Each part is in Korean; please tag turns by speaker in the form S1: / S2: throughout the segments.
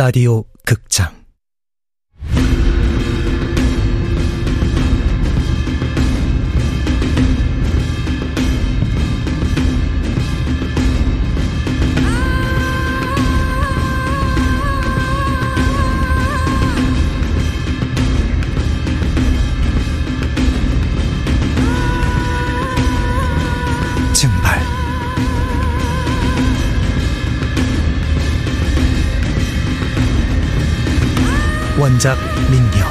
S1: 라디오 극장 원작 민경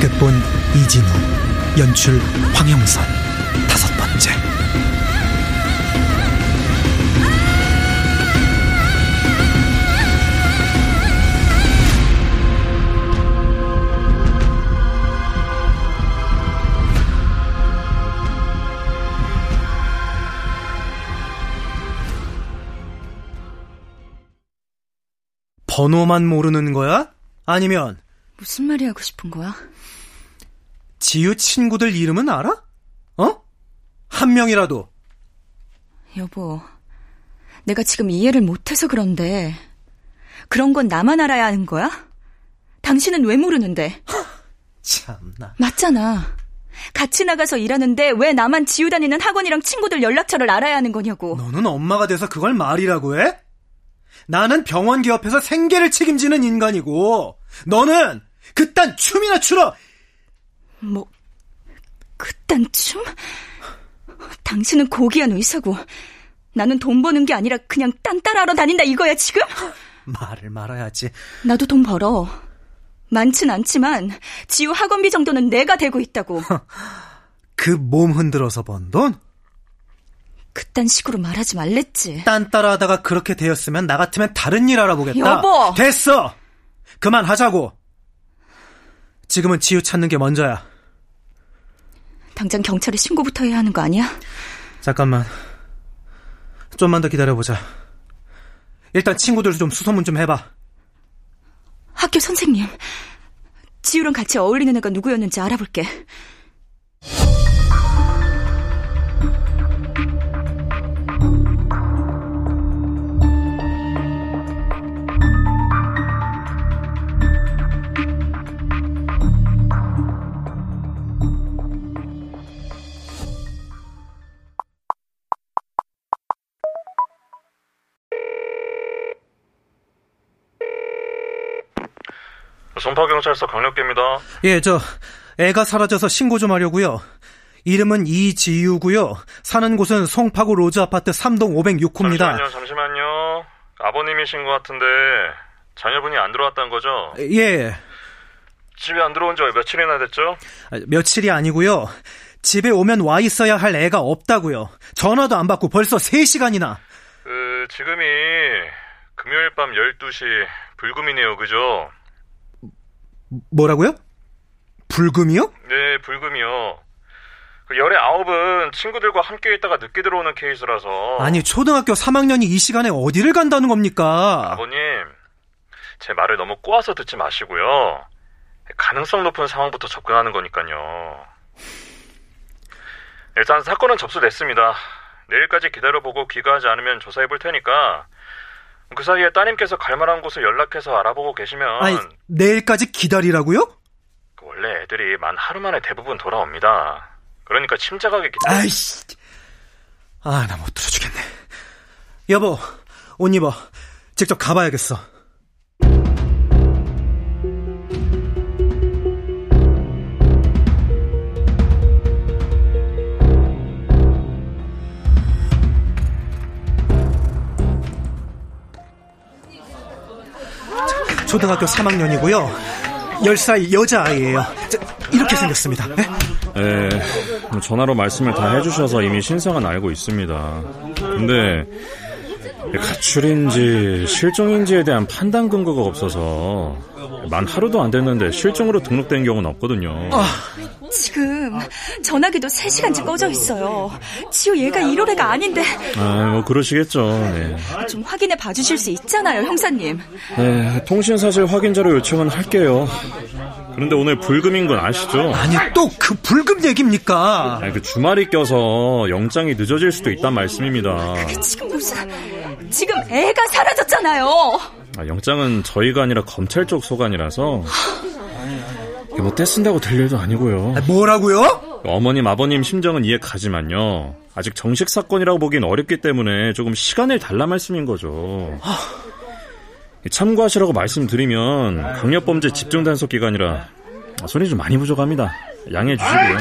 S1: 극본 이진우 연출 황영선 다섯 번째 번호만 모르는 거야? 아니면
S2: 무슨 말이 하고 싶은 거야?
S1: 지유 친구들 이름은 알아? 어? 한 명이라도.
S2: 여보, 내가 지금 이해를 못해서 그런데 그런 건 나만 알아야 하는 거야? 당신은 왜 모르는데?
S1: 참나.
S2: 맞잖아. 같이 나가서 일하는데 왜 나만 지우 다니는 학원이랑 친구들 연락처를 알아야 하는 거냐고.
S1: 너는 엄마가 돼서 그걸 말이라고 해? 나는 병원 기업에서 생계를 책임지는 인간이고, 너는 그딴 춤이나 추러!
S2: 뭐, 그딴 춤? 당신은 고귀한 의사고, 나는 돈 버는 게 아니라 그냥 딴 따라하러 다닌다 이거야, 지금?
S1: 말을 말아야지.
S2: 나도 돈 벌어. 많진 않지만, 지우 학원비 정도는 내가 대고 있다고.
S1: 그 몸 흔들어서 번 돈?
S2: 그딴 식으로 말하지 말랬지.
S1: 딴 따라 하다가 그렇게 되었으면 나 같으면 다른 일 알아보겠다.
S2: 여보!
S1: 됐어! 그만하자고! 지금은 지우 찾는 게 먼저야.
S2: 당장 경찰에 신고부터 해야 하는 거 아니야?
S1: 잠깐만. 좀만 더 기다려보자. 일단 친구들 좀 수소문 좀 해봐.
S2: 학교 선생님. 지우랑 같이 어울리는 애가 누구였는지 알아볼게.
S3: 송파경찰서 강력계입니다.
S1: 예, 저, 애가 사라져서 신고 좀 하려고요. 이름은 이지유고요. 사는 곳은 송파구 로즈 아파트 3동 506호입니다.
S3: 잠시만요, 잠시만요. 아버님이신 것 같은데 자녀분이 안 들어왔다는 거죠?
S1: 예,
S3: 집에 안 들어온 지 며칠이나 됐죠?
S1: 아, 며칠이 아니고요. 집에 오면 와 있어야 할 애가 없다고요. 전화도 안 받고 벌써 3시간이나.
S3: 그 지금이 금요일 밤 12시 불금이네요, 그죠?
S1: 뭐라고요? 불금이요?
S3: 네, 불금이요. 그 열의 아홉은 친구들과 함께 있다가 늦게 들어오는 케이스라서
S1: 아니, 초등학교 3학년이 이 시간에 어디를 간다는 겁니까?
S3: 아버님, 제 말을 너무 꼬아서 듣지 마시고요. 가능성 높은 상황부터 접근하는 거니까요. 일단 사건은 접수됐습니다. 내일까지 기다려보고 귀가하지 않으면 조사해 볼 테니까 그 사이에 따님께서 갈 만한 곳을 연락해서 알아보고 계시면
S1: 아니, 내일까지 기다리라고요?
S3: 그 원래 애들이 만 하루 만에 대부분 돌아옵니다. 그러니까 침착하게 기다려.
S1: 아이씨. 아, 나 못 들어주겠네. 여보, 옷 입어. 직접 가봐야겠어. 초등학교 3학년이고요. 10살 여자아이예요. 자, 이렇게 생겼습니다. 네?
S4: 네, 뭐 전화로 말씀을 다 해주셔서 이미 신상은 알고 있습니다. 근데 가출인지 실종인지에 대한 판단 근거가 없어서 만 하루도 안 됐는데 실종으로 등록된 경우는 없거든요.
S2: 지금 전화기도 3시간째 꺼져 있어요. 지우 얘가 이럴 애가 아닌데
S4: 아, 뭐 그러시겠죠. 네.
S2: 좀 확인해 봐주실 수 있잖아요, 형사님.
S4: 네, 통신 사실 확인 자료 요청은 할게요. 그런데 오늘 불금인 건 아시죠?
S1: 아니, 또 그 불금 얘기입니까?
S4: 아니, 그 주말이 껴서 영장이 늦어질 수도 있단 말씀입니다.
S2: 지금 무슨 지금 애가 사라졌잖아요.
S4: 아, 영장은 저희가 아니라 검찰 쪽 소관이라서 뭐 떼쓴다고 될 일도 아니고요.
S1: 아, 뭐라고요?
S4: 어머님, 아버님 심정은 이해 가지만요. 아직 정식 사건이라고 보기엔 어렵기 때문에 조금 시간을 달라 말씀인 거죠. 참고하시라고 말씀드리면 강력범죄 집중단속 기간이라 손이 좀 많이 부족합니다. 양해해 주시고요.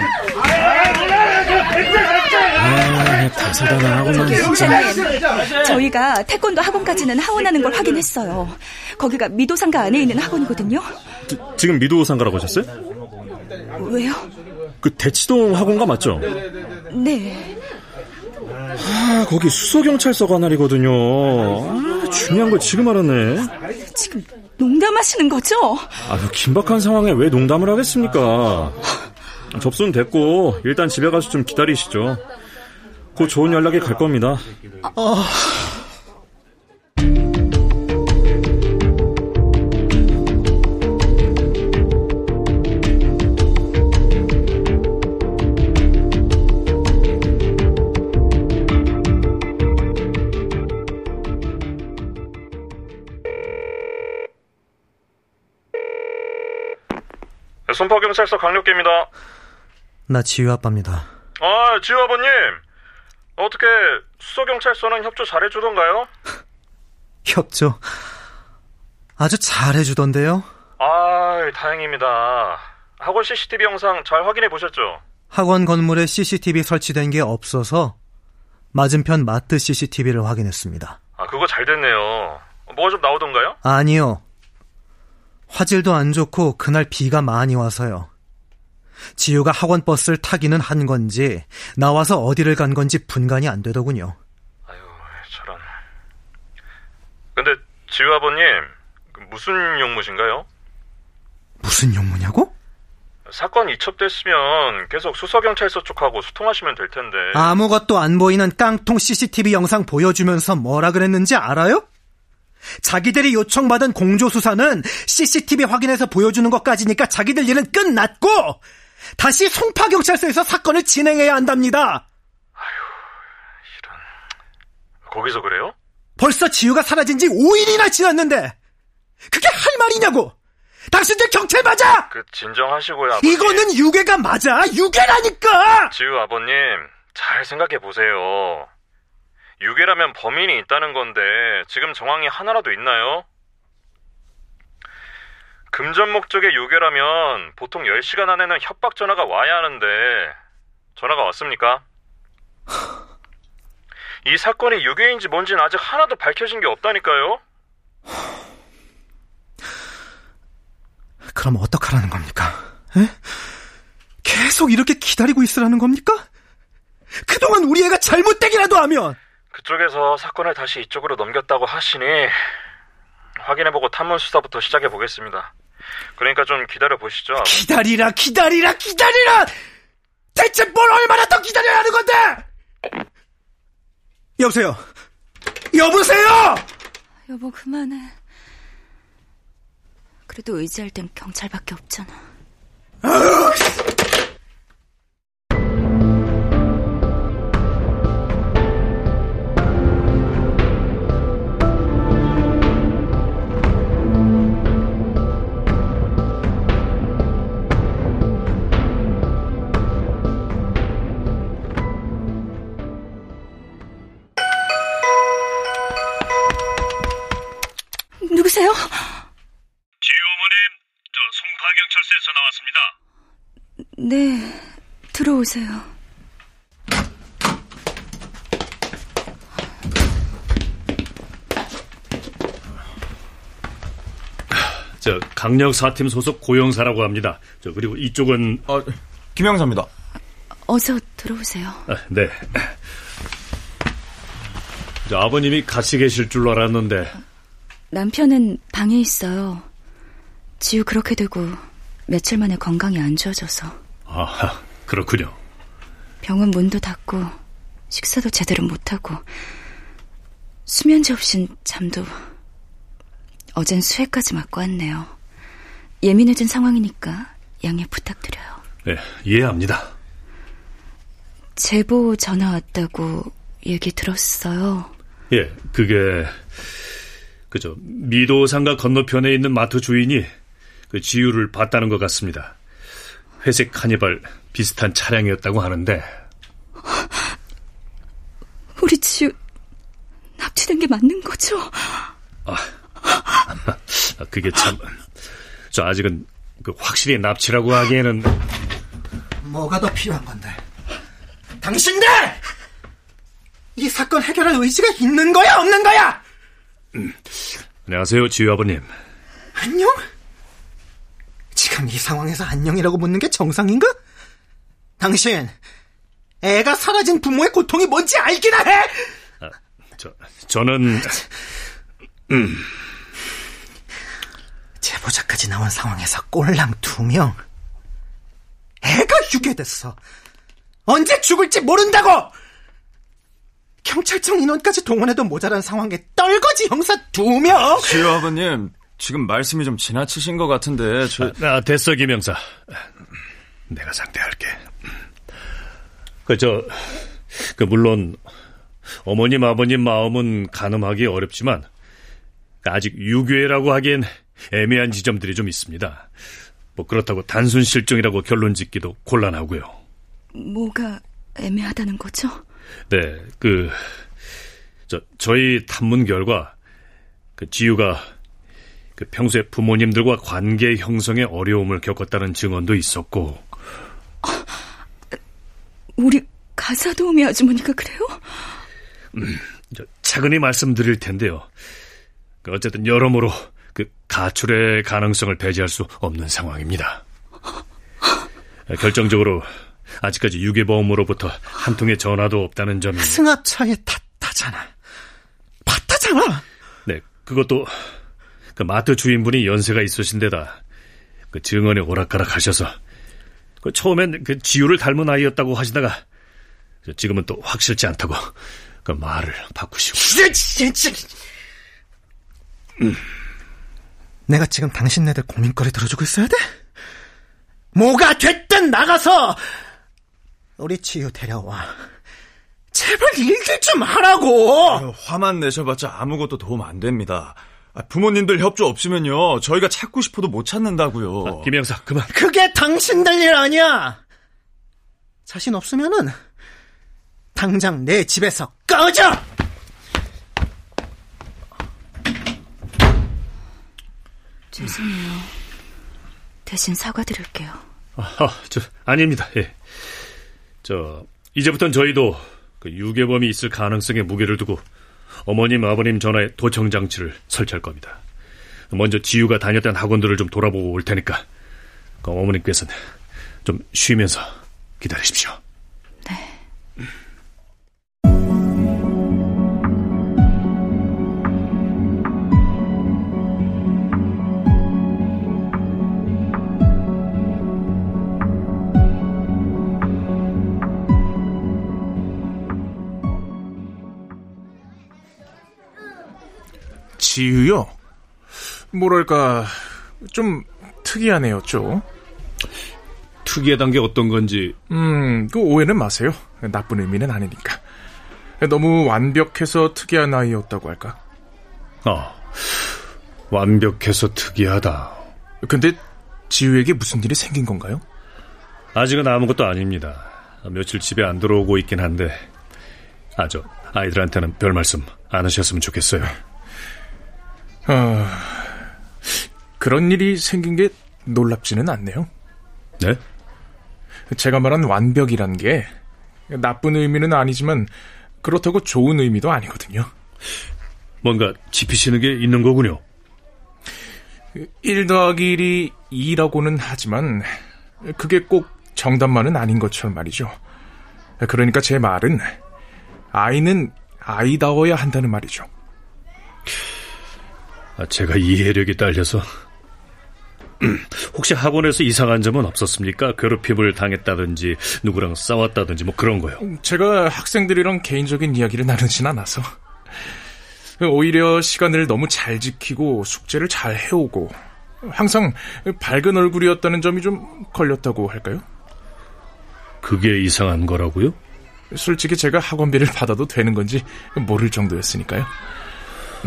S4: 아, 다사다난하고만
S2: 부장님, 저희가 태권도 학원까지는 하원하는 걸 확인했어요. 거기가 미도상가 안에 있는 학원이거든요.
S4: 지, 지금 미도상가라고 하셨어요?
S2: 왜요?
S4: 그 대치동 학원가 맞죠?
S2: 네.
S4: 아, 거기 수서경찰서 관할이거든요. 아, 중요한 걸 지금 알았네.
S2: 지금 농담하시는 거죠?
S4: 아, 그 긴박한 상황에 왜 농담을 하겠습니까? 접수는 됐고 일단 집에 가서 좀 기다리시죠. 곧 좋은 연락이 갈 겁니다. 어...
S3: 송파경찰서 강력계입니다.
S1: 나 지휘 아빠입니다.
S3: 아, 지휘 아버님. 어떻게 수서경찰서는 협조 잘해주던가요?
S1: 협조? 아주 잘해주던데요?
S3: 아, 다행입니다. 학원 CCTV 영상 잘 확인해 보셨죠?
S1: 학원 건물에 CCTV 설치된 게 없어서 맞은편 마트 CCTV를 확인했습니다.
S3: 아, 그거 잘 됐네요. 뭐가 좀 나오던가요?
S1: 아니요. 화질도 안 좋고 그날 비가 많이 와서요. 지우가 학원 버스를 타기는 한 건지 나와서 어디를 간 건지 분간이 안 되더군요.
S3: 아유, 저런. 근데 지우 아버님 그 무슨 용무신가요?
S1: 무슨 용무냐고?
S3: 사건 이첩됐으면 계속 수서경찰서 쪽하고 소통하시면 될 텐데.
S1: 아무것도 안 보이는 깡통 CCTV 영상 보여주면서 뭐라 그랬는지 알아요? 자기들이 요청받은 공조수사는 CCTV 확인해서 보여주는 것까지니까 자기들 일은 끝났고 다시 송파경찰서에서 사건을 진행해야 한답니다.
S3: 아휴, 이런. 거기서 그래요?
S1: 벌써 지우가 사라진 지 5일이나 지났는데 그게 할 말이냐고! 당신들 경찰 맞아!
S3: 그 진정하시고요. 아버님.
S1: 이거는 유괴가 맞아! 유괴라니까!
S3: 지우 아버님, 잘 생각해 보세요. 유괴라면 범인이 있다는 건데 지금 정황이 하나라도 있나요? 금전 목적의 유괴라면 보통 10시간 안에는 협박 전화가 와야 하는데 전화가 왔습니까? 이 사건이 유괴인지 뭔지는 아직 하나도 밝혀진 게 없다니까요?
S1: 그럼 어떡하라는 겁니까? 에? 계속 이렇게 기다리고 있으라는 겁니까? 그동안 우리 애가 잘못되기라도 하면
S3: 그쪽에서 사건을 다시 이쪽으로 넘겼다고 하시니 확인해보고 탐문 수사부터 시작해 보겠습니다. 그러니까 좀 기다려 보시죠.
S1: 기다리라, 기다리라, 기다리라! 대체 뭘 얼마나 더 기다려야 하는 건데! 여보세요? 여보세요!
S2: 여보, 그만해. 그래도 의지할 땐 경찰밖에 없잖아. 들어오세요.
S5: 저 강력 사팀 소속 고영사라고 합니다. 저 그리고 이쪽은
S6: 아, 김영사입니다.
S2: 어서 들어오세요.
S5: 아, 네. 저 아버님이 같이 계실 줄 알았는데
S2: 남편은 방에 있어요. 지우 그렇게 되고 며칠 만에 건강이 안 좋아져서.
S5: 아, 그렇군요.
S2: 병원 문도 닫고 식사도 제대로 못하고 수면제 없인 잠도 어젠 수혜까지 맞고 왔네요. 예민해진 상황이니까 양해 부탁드려요.
S5: 네, 이해합니다.
S2: 제보 전화 왔다고 얘기 들었어요.
S5: 예, 그게 그저 미도 상가 건너편에 있는 마트 주인이 그 지유를 봤다는 것 같습니다. 회색 카니발 비슷한 차량이었다고 하는데
S2: 우리 지우 납치된 게 맞는 거죠?
S5: 아, 그게 참, 저 아직은 그 확실히 납치라고 하기에는
S1: 뭐가 더 필요한 건데? 당신들! 이 사건 해결할 의지가 있는 거야, 없는 거야?
S5: 음, 안녕하세요, 지유 아버님.
S1: 안녕? 지금 이 상황에서 안녕이라고 묻는 게 정상인가? 당신, 애가 사라진 부모의 고통이 뭔지 알기나 해!
S5: 아, 저, 저는, 음.
S1: 제보자까지 나온 상황에서 꼴랑 두 명. 애가 유괴됐어. 언제 죽을지 모른다고! 경찰청 인원까지 동원해도 모자란 상황에 떨거지 형사 두 명!
S6: 지효 아버님, 지금 말씀이 좀 지나치신 것 같은데, 저...
S5: 아, 아 됐어, 김영사. 내가 상대할게. 그, 저, 그, 물론, 어머님, 아버님 마음은 가늠하기 어렵지만, 아직 유괴라고 하기엔 애매한 지점들이 좀 있습니다. 뭐, 그렇다고 단순 실종이라고 결론 짓기도 곤란하고요.
S2: 뭐가 애매하다는 거죠?
S5: 네, 그, 저, 저희 탐문 결과, 그 지유가 그 평소에 부모님들과 관계 형성에 어려움을 겪었다는 증언도 있었고.
S2: 아, 우리 가사 도우미 아주머니가 그래요?
S5: 음, 저, 차근히 말씀드릴 텐데요. 그 어쨌든 여러모로 그 가출의 가능성을 배제할 수 없는 상황입니다. 결정적으로 아직까지 유괴보험으로부터 한 통의 전화도 없다는 점이
S1: 승합차에 탔다잖아. 봤다잖아.
S5: 네, 그것도 그 마트 주인분이 연세가 있으신 데다 그 증언에 오락가락 하셔서 그 처음엔 그 지유를 닮은 아이였다고 하시다가 지금은 또 확실치 않다고 그 말을 바꾸시고.
S1: 음. 내가 지금 당신네들 고민거리 들어주고 있어야 돼? 뭐가 됐든 나가서 우리 치유 데려와. 제발 일들 좀 하라고!
S6: 화만 내셔봤자 아무것도 도움 안 됩니다. 아, 부모님들 협조 없으면요, 저희가 찾고 싶어도 못 찾는다고요.
S5: 아, 김영사, 그만.
S1: 그게 당신들 일 아니야! 자신 없으면은, 당장 내 집에서 꺼져!
S2: 죄송해요. 대신 사과드릴게요.
S5: 아, 저, 아닙니다. 예. 저, 이제부턴 저희도 그 유괴범이 있을 가능성에 무게를 두고 어머님, 아버님 전화에 도청 장치를 설치할 겁니다. 먼저 지유가 다녔던 학원들을 좀 돌아보고 올 테니까 그 어머님께서는 좀 쉬면서 기다리십시오.
S7: 지유요? 뭐랄까, 좀 특이하네요, 좀.
S5: 특이하단 게 어떤 건지.
S7: 음, 그 오해는 마세요. 나쁜 의미는 아니니까. 너무 완벽해서 특이한 아이였다고 할까?
S5: 아, 완벽해서 특이하다.
S7: 근데 지유에게 무슨 일이 생긴 건가요?
S5: 아직은 아무것도 아닙니다. 며칠 집에 안 들어오고 있긴 한데, 아, 저, 아이들한테는 별 말씀 안 하셨으면 좋겠어요.
S7: 어, 그런 일이 생긴 게 놀랍지는 않네요.
S5: 네?
S7: 제가 말한 완벽이란 게 나쁜 의미는 아니지만 그렇다고 좋은 의미도 아니거든요.
S5: 뭔가 짚히시는 게 있는 거군요.
S7: 1 더하기 1이 2라고는 하지만 그게 꼭 정답만은 아닌 것처럼 말이죠. 그러니까 제 말은 아이는 아이다워야 한다는 말이죠.
S5: 아, 제가 이해력이 딸려서 혹시 학원에서 이상한 점은 없었습니까? 괴롭힘을 당했다든지 누구랑 싸웠다든지 뭐 그런 거요.
S7: 제가 학생들이랑 개인적인 이야기를 나누진 않아서 오히려 시간을 너무 잘 지키고 숙제를 잘 해오고 항상 밝은 얼굴이었다는 점이 좀 걸렸다고 할까요?
S5: 그게 이상한 거라고요?
S7: 솔직히 제가 학원비를 받아도 되는 건지 모를 정도였으니까요.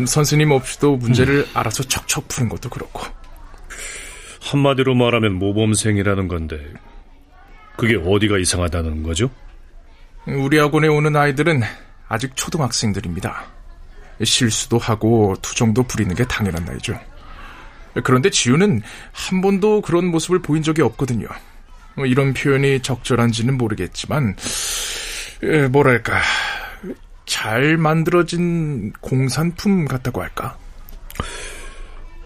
S7: 선생님 없이도 문제를 음. 알아서 척척 푸는 것도 그렇고.
S5: 한마디로 말하면 모범생이라는 건데 그게 어디가 이상하다는 거죠?
S7: 우리 학원에 오는 아이들은 아직 초등학생들입니다. 실수도 하고 투정도 부리는 게 당연한 나이죠. 그런데 지우는 한 번도 그런 모습을 보인 적이 없거든요. 이런 표현이 적절한지는 모르겠지만, 뭐랄까, 잘 만들어진 공산품 같다고 할까?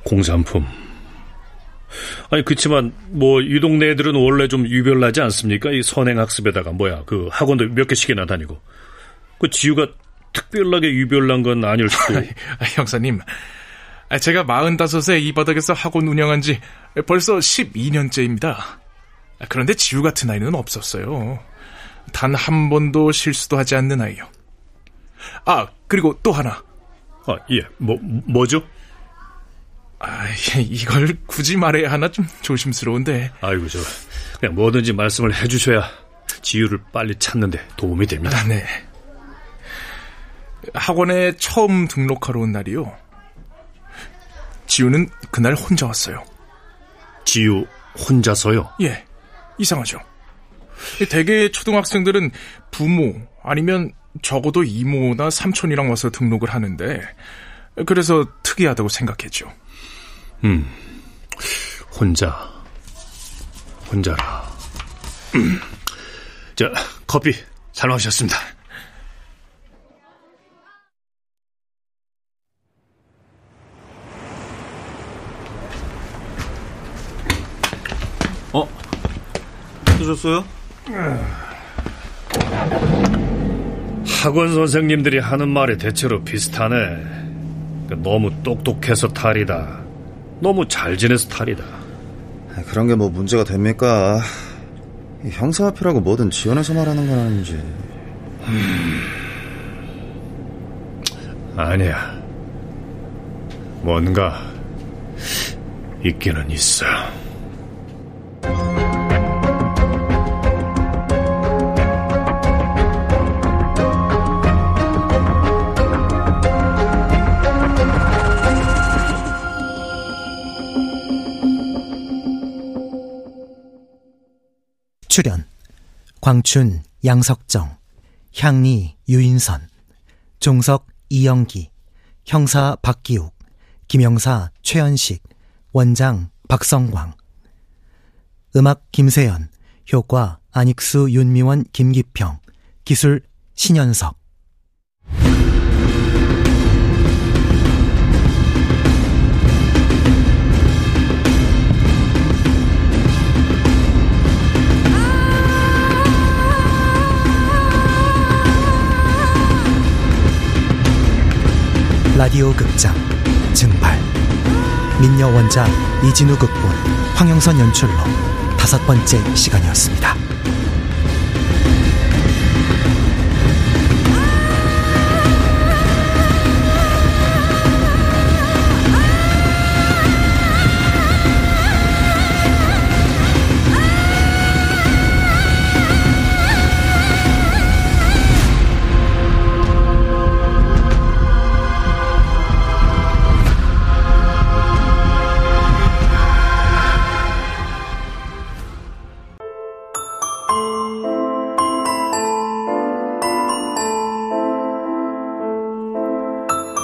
S5: 공산품. 아니 그치만 뭐 이 동네 애들은 원래 좀 유별나지 않습니까? 이 선행 학습에다가 뭐야 그 학원도 몇 개씩이나 다니고 그 지우가 특별하게 유별난 건 아닐 수도.
S7: 아, 형사님, 제가 45세 이 바닥에서 학원 운영한 지 벌써 12년째입니다. 그런데 지우 같은 아이는 없었어요. 단 한 번도 실수도 하지 않는 아이요. 아, 그리고 또 하나.
S5: 아, 예. 뭐, 뭐죠?
S7: 아, 이걸 굳이 말해야 하나 좀 조심스러운데.
S5: 아이고, 저, 그냥 뭐든지 말씀을 해주셔야 지유를 빨리 찾는데 도움이 됩니다.
S7: 아, 네. 학원에 처음 등록하러 온 날이요. 지우는 그날 혼자 왔어요.
S5: 지우 혼자서요?
S7: 예. 이상하죠. 대개 초등학생들은 부모 아니면 적어도 이모나 삼촌이랑 와서 등록을 하는데 그래서 특이하다고 생각했죠.
S5: 음. 혼자. 혼자라. 음. 자, 커피 잘 마셨습니다.
S6: 어? 드셨어요?
S5: 학원 선생님들이 하는 말이 대체로 비슷하네. 그 너무 똑똑해서 탈이다. 너무 잘 지내서 탈이다.
S8: 그런 게 뭐 문제가 됩니까? 형사 앞이라고 뭐든 지원해서 말하는 건 아닌지. 음...
S5: 아니야. 뭔가 있기는 있어.
S1: 출연 광춘 양석정 향리 유인선 종석 이영기 형사 박기욱 김영사 최현식 원장 박성광. 음악 김세연 효과 안익수 윤미원 김기평 기술 신현석 라디오 극장 증발 민여 원작 이진우 극본 황영선 연출로 다섯 번째 시간이었습니다.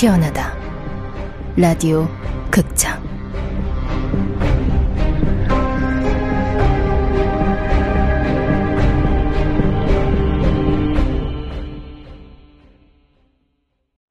S9: 시연하다. 라디오 극장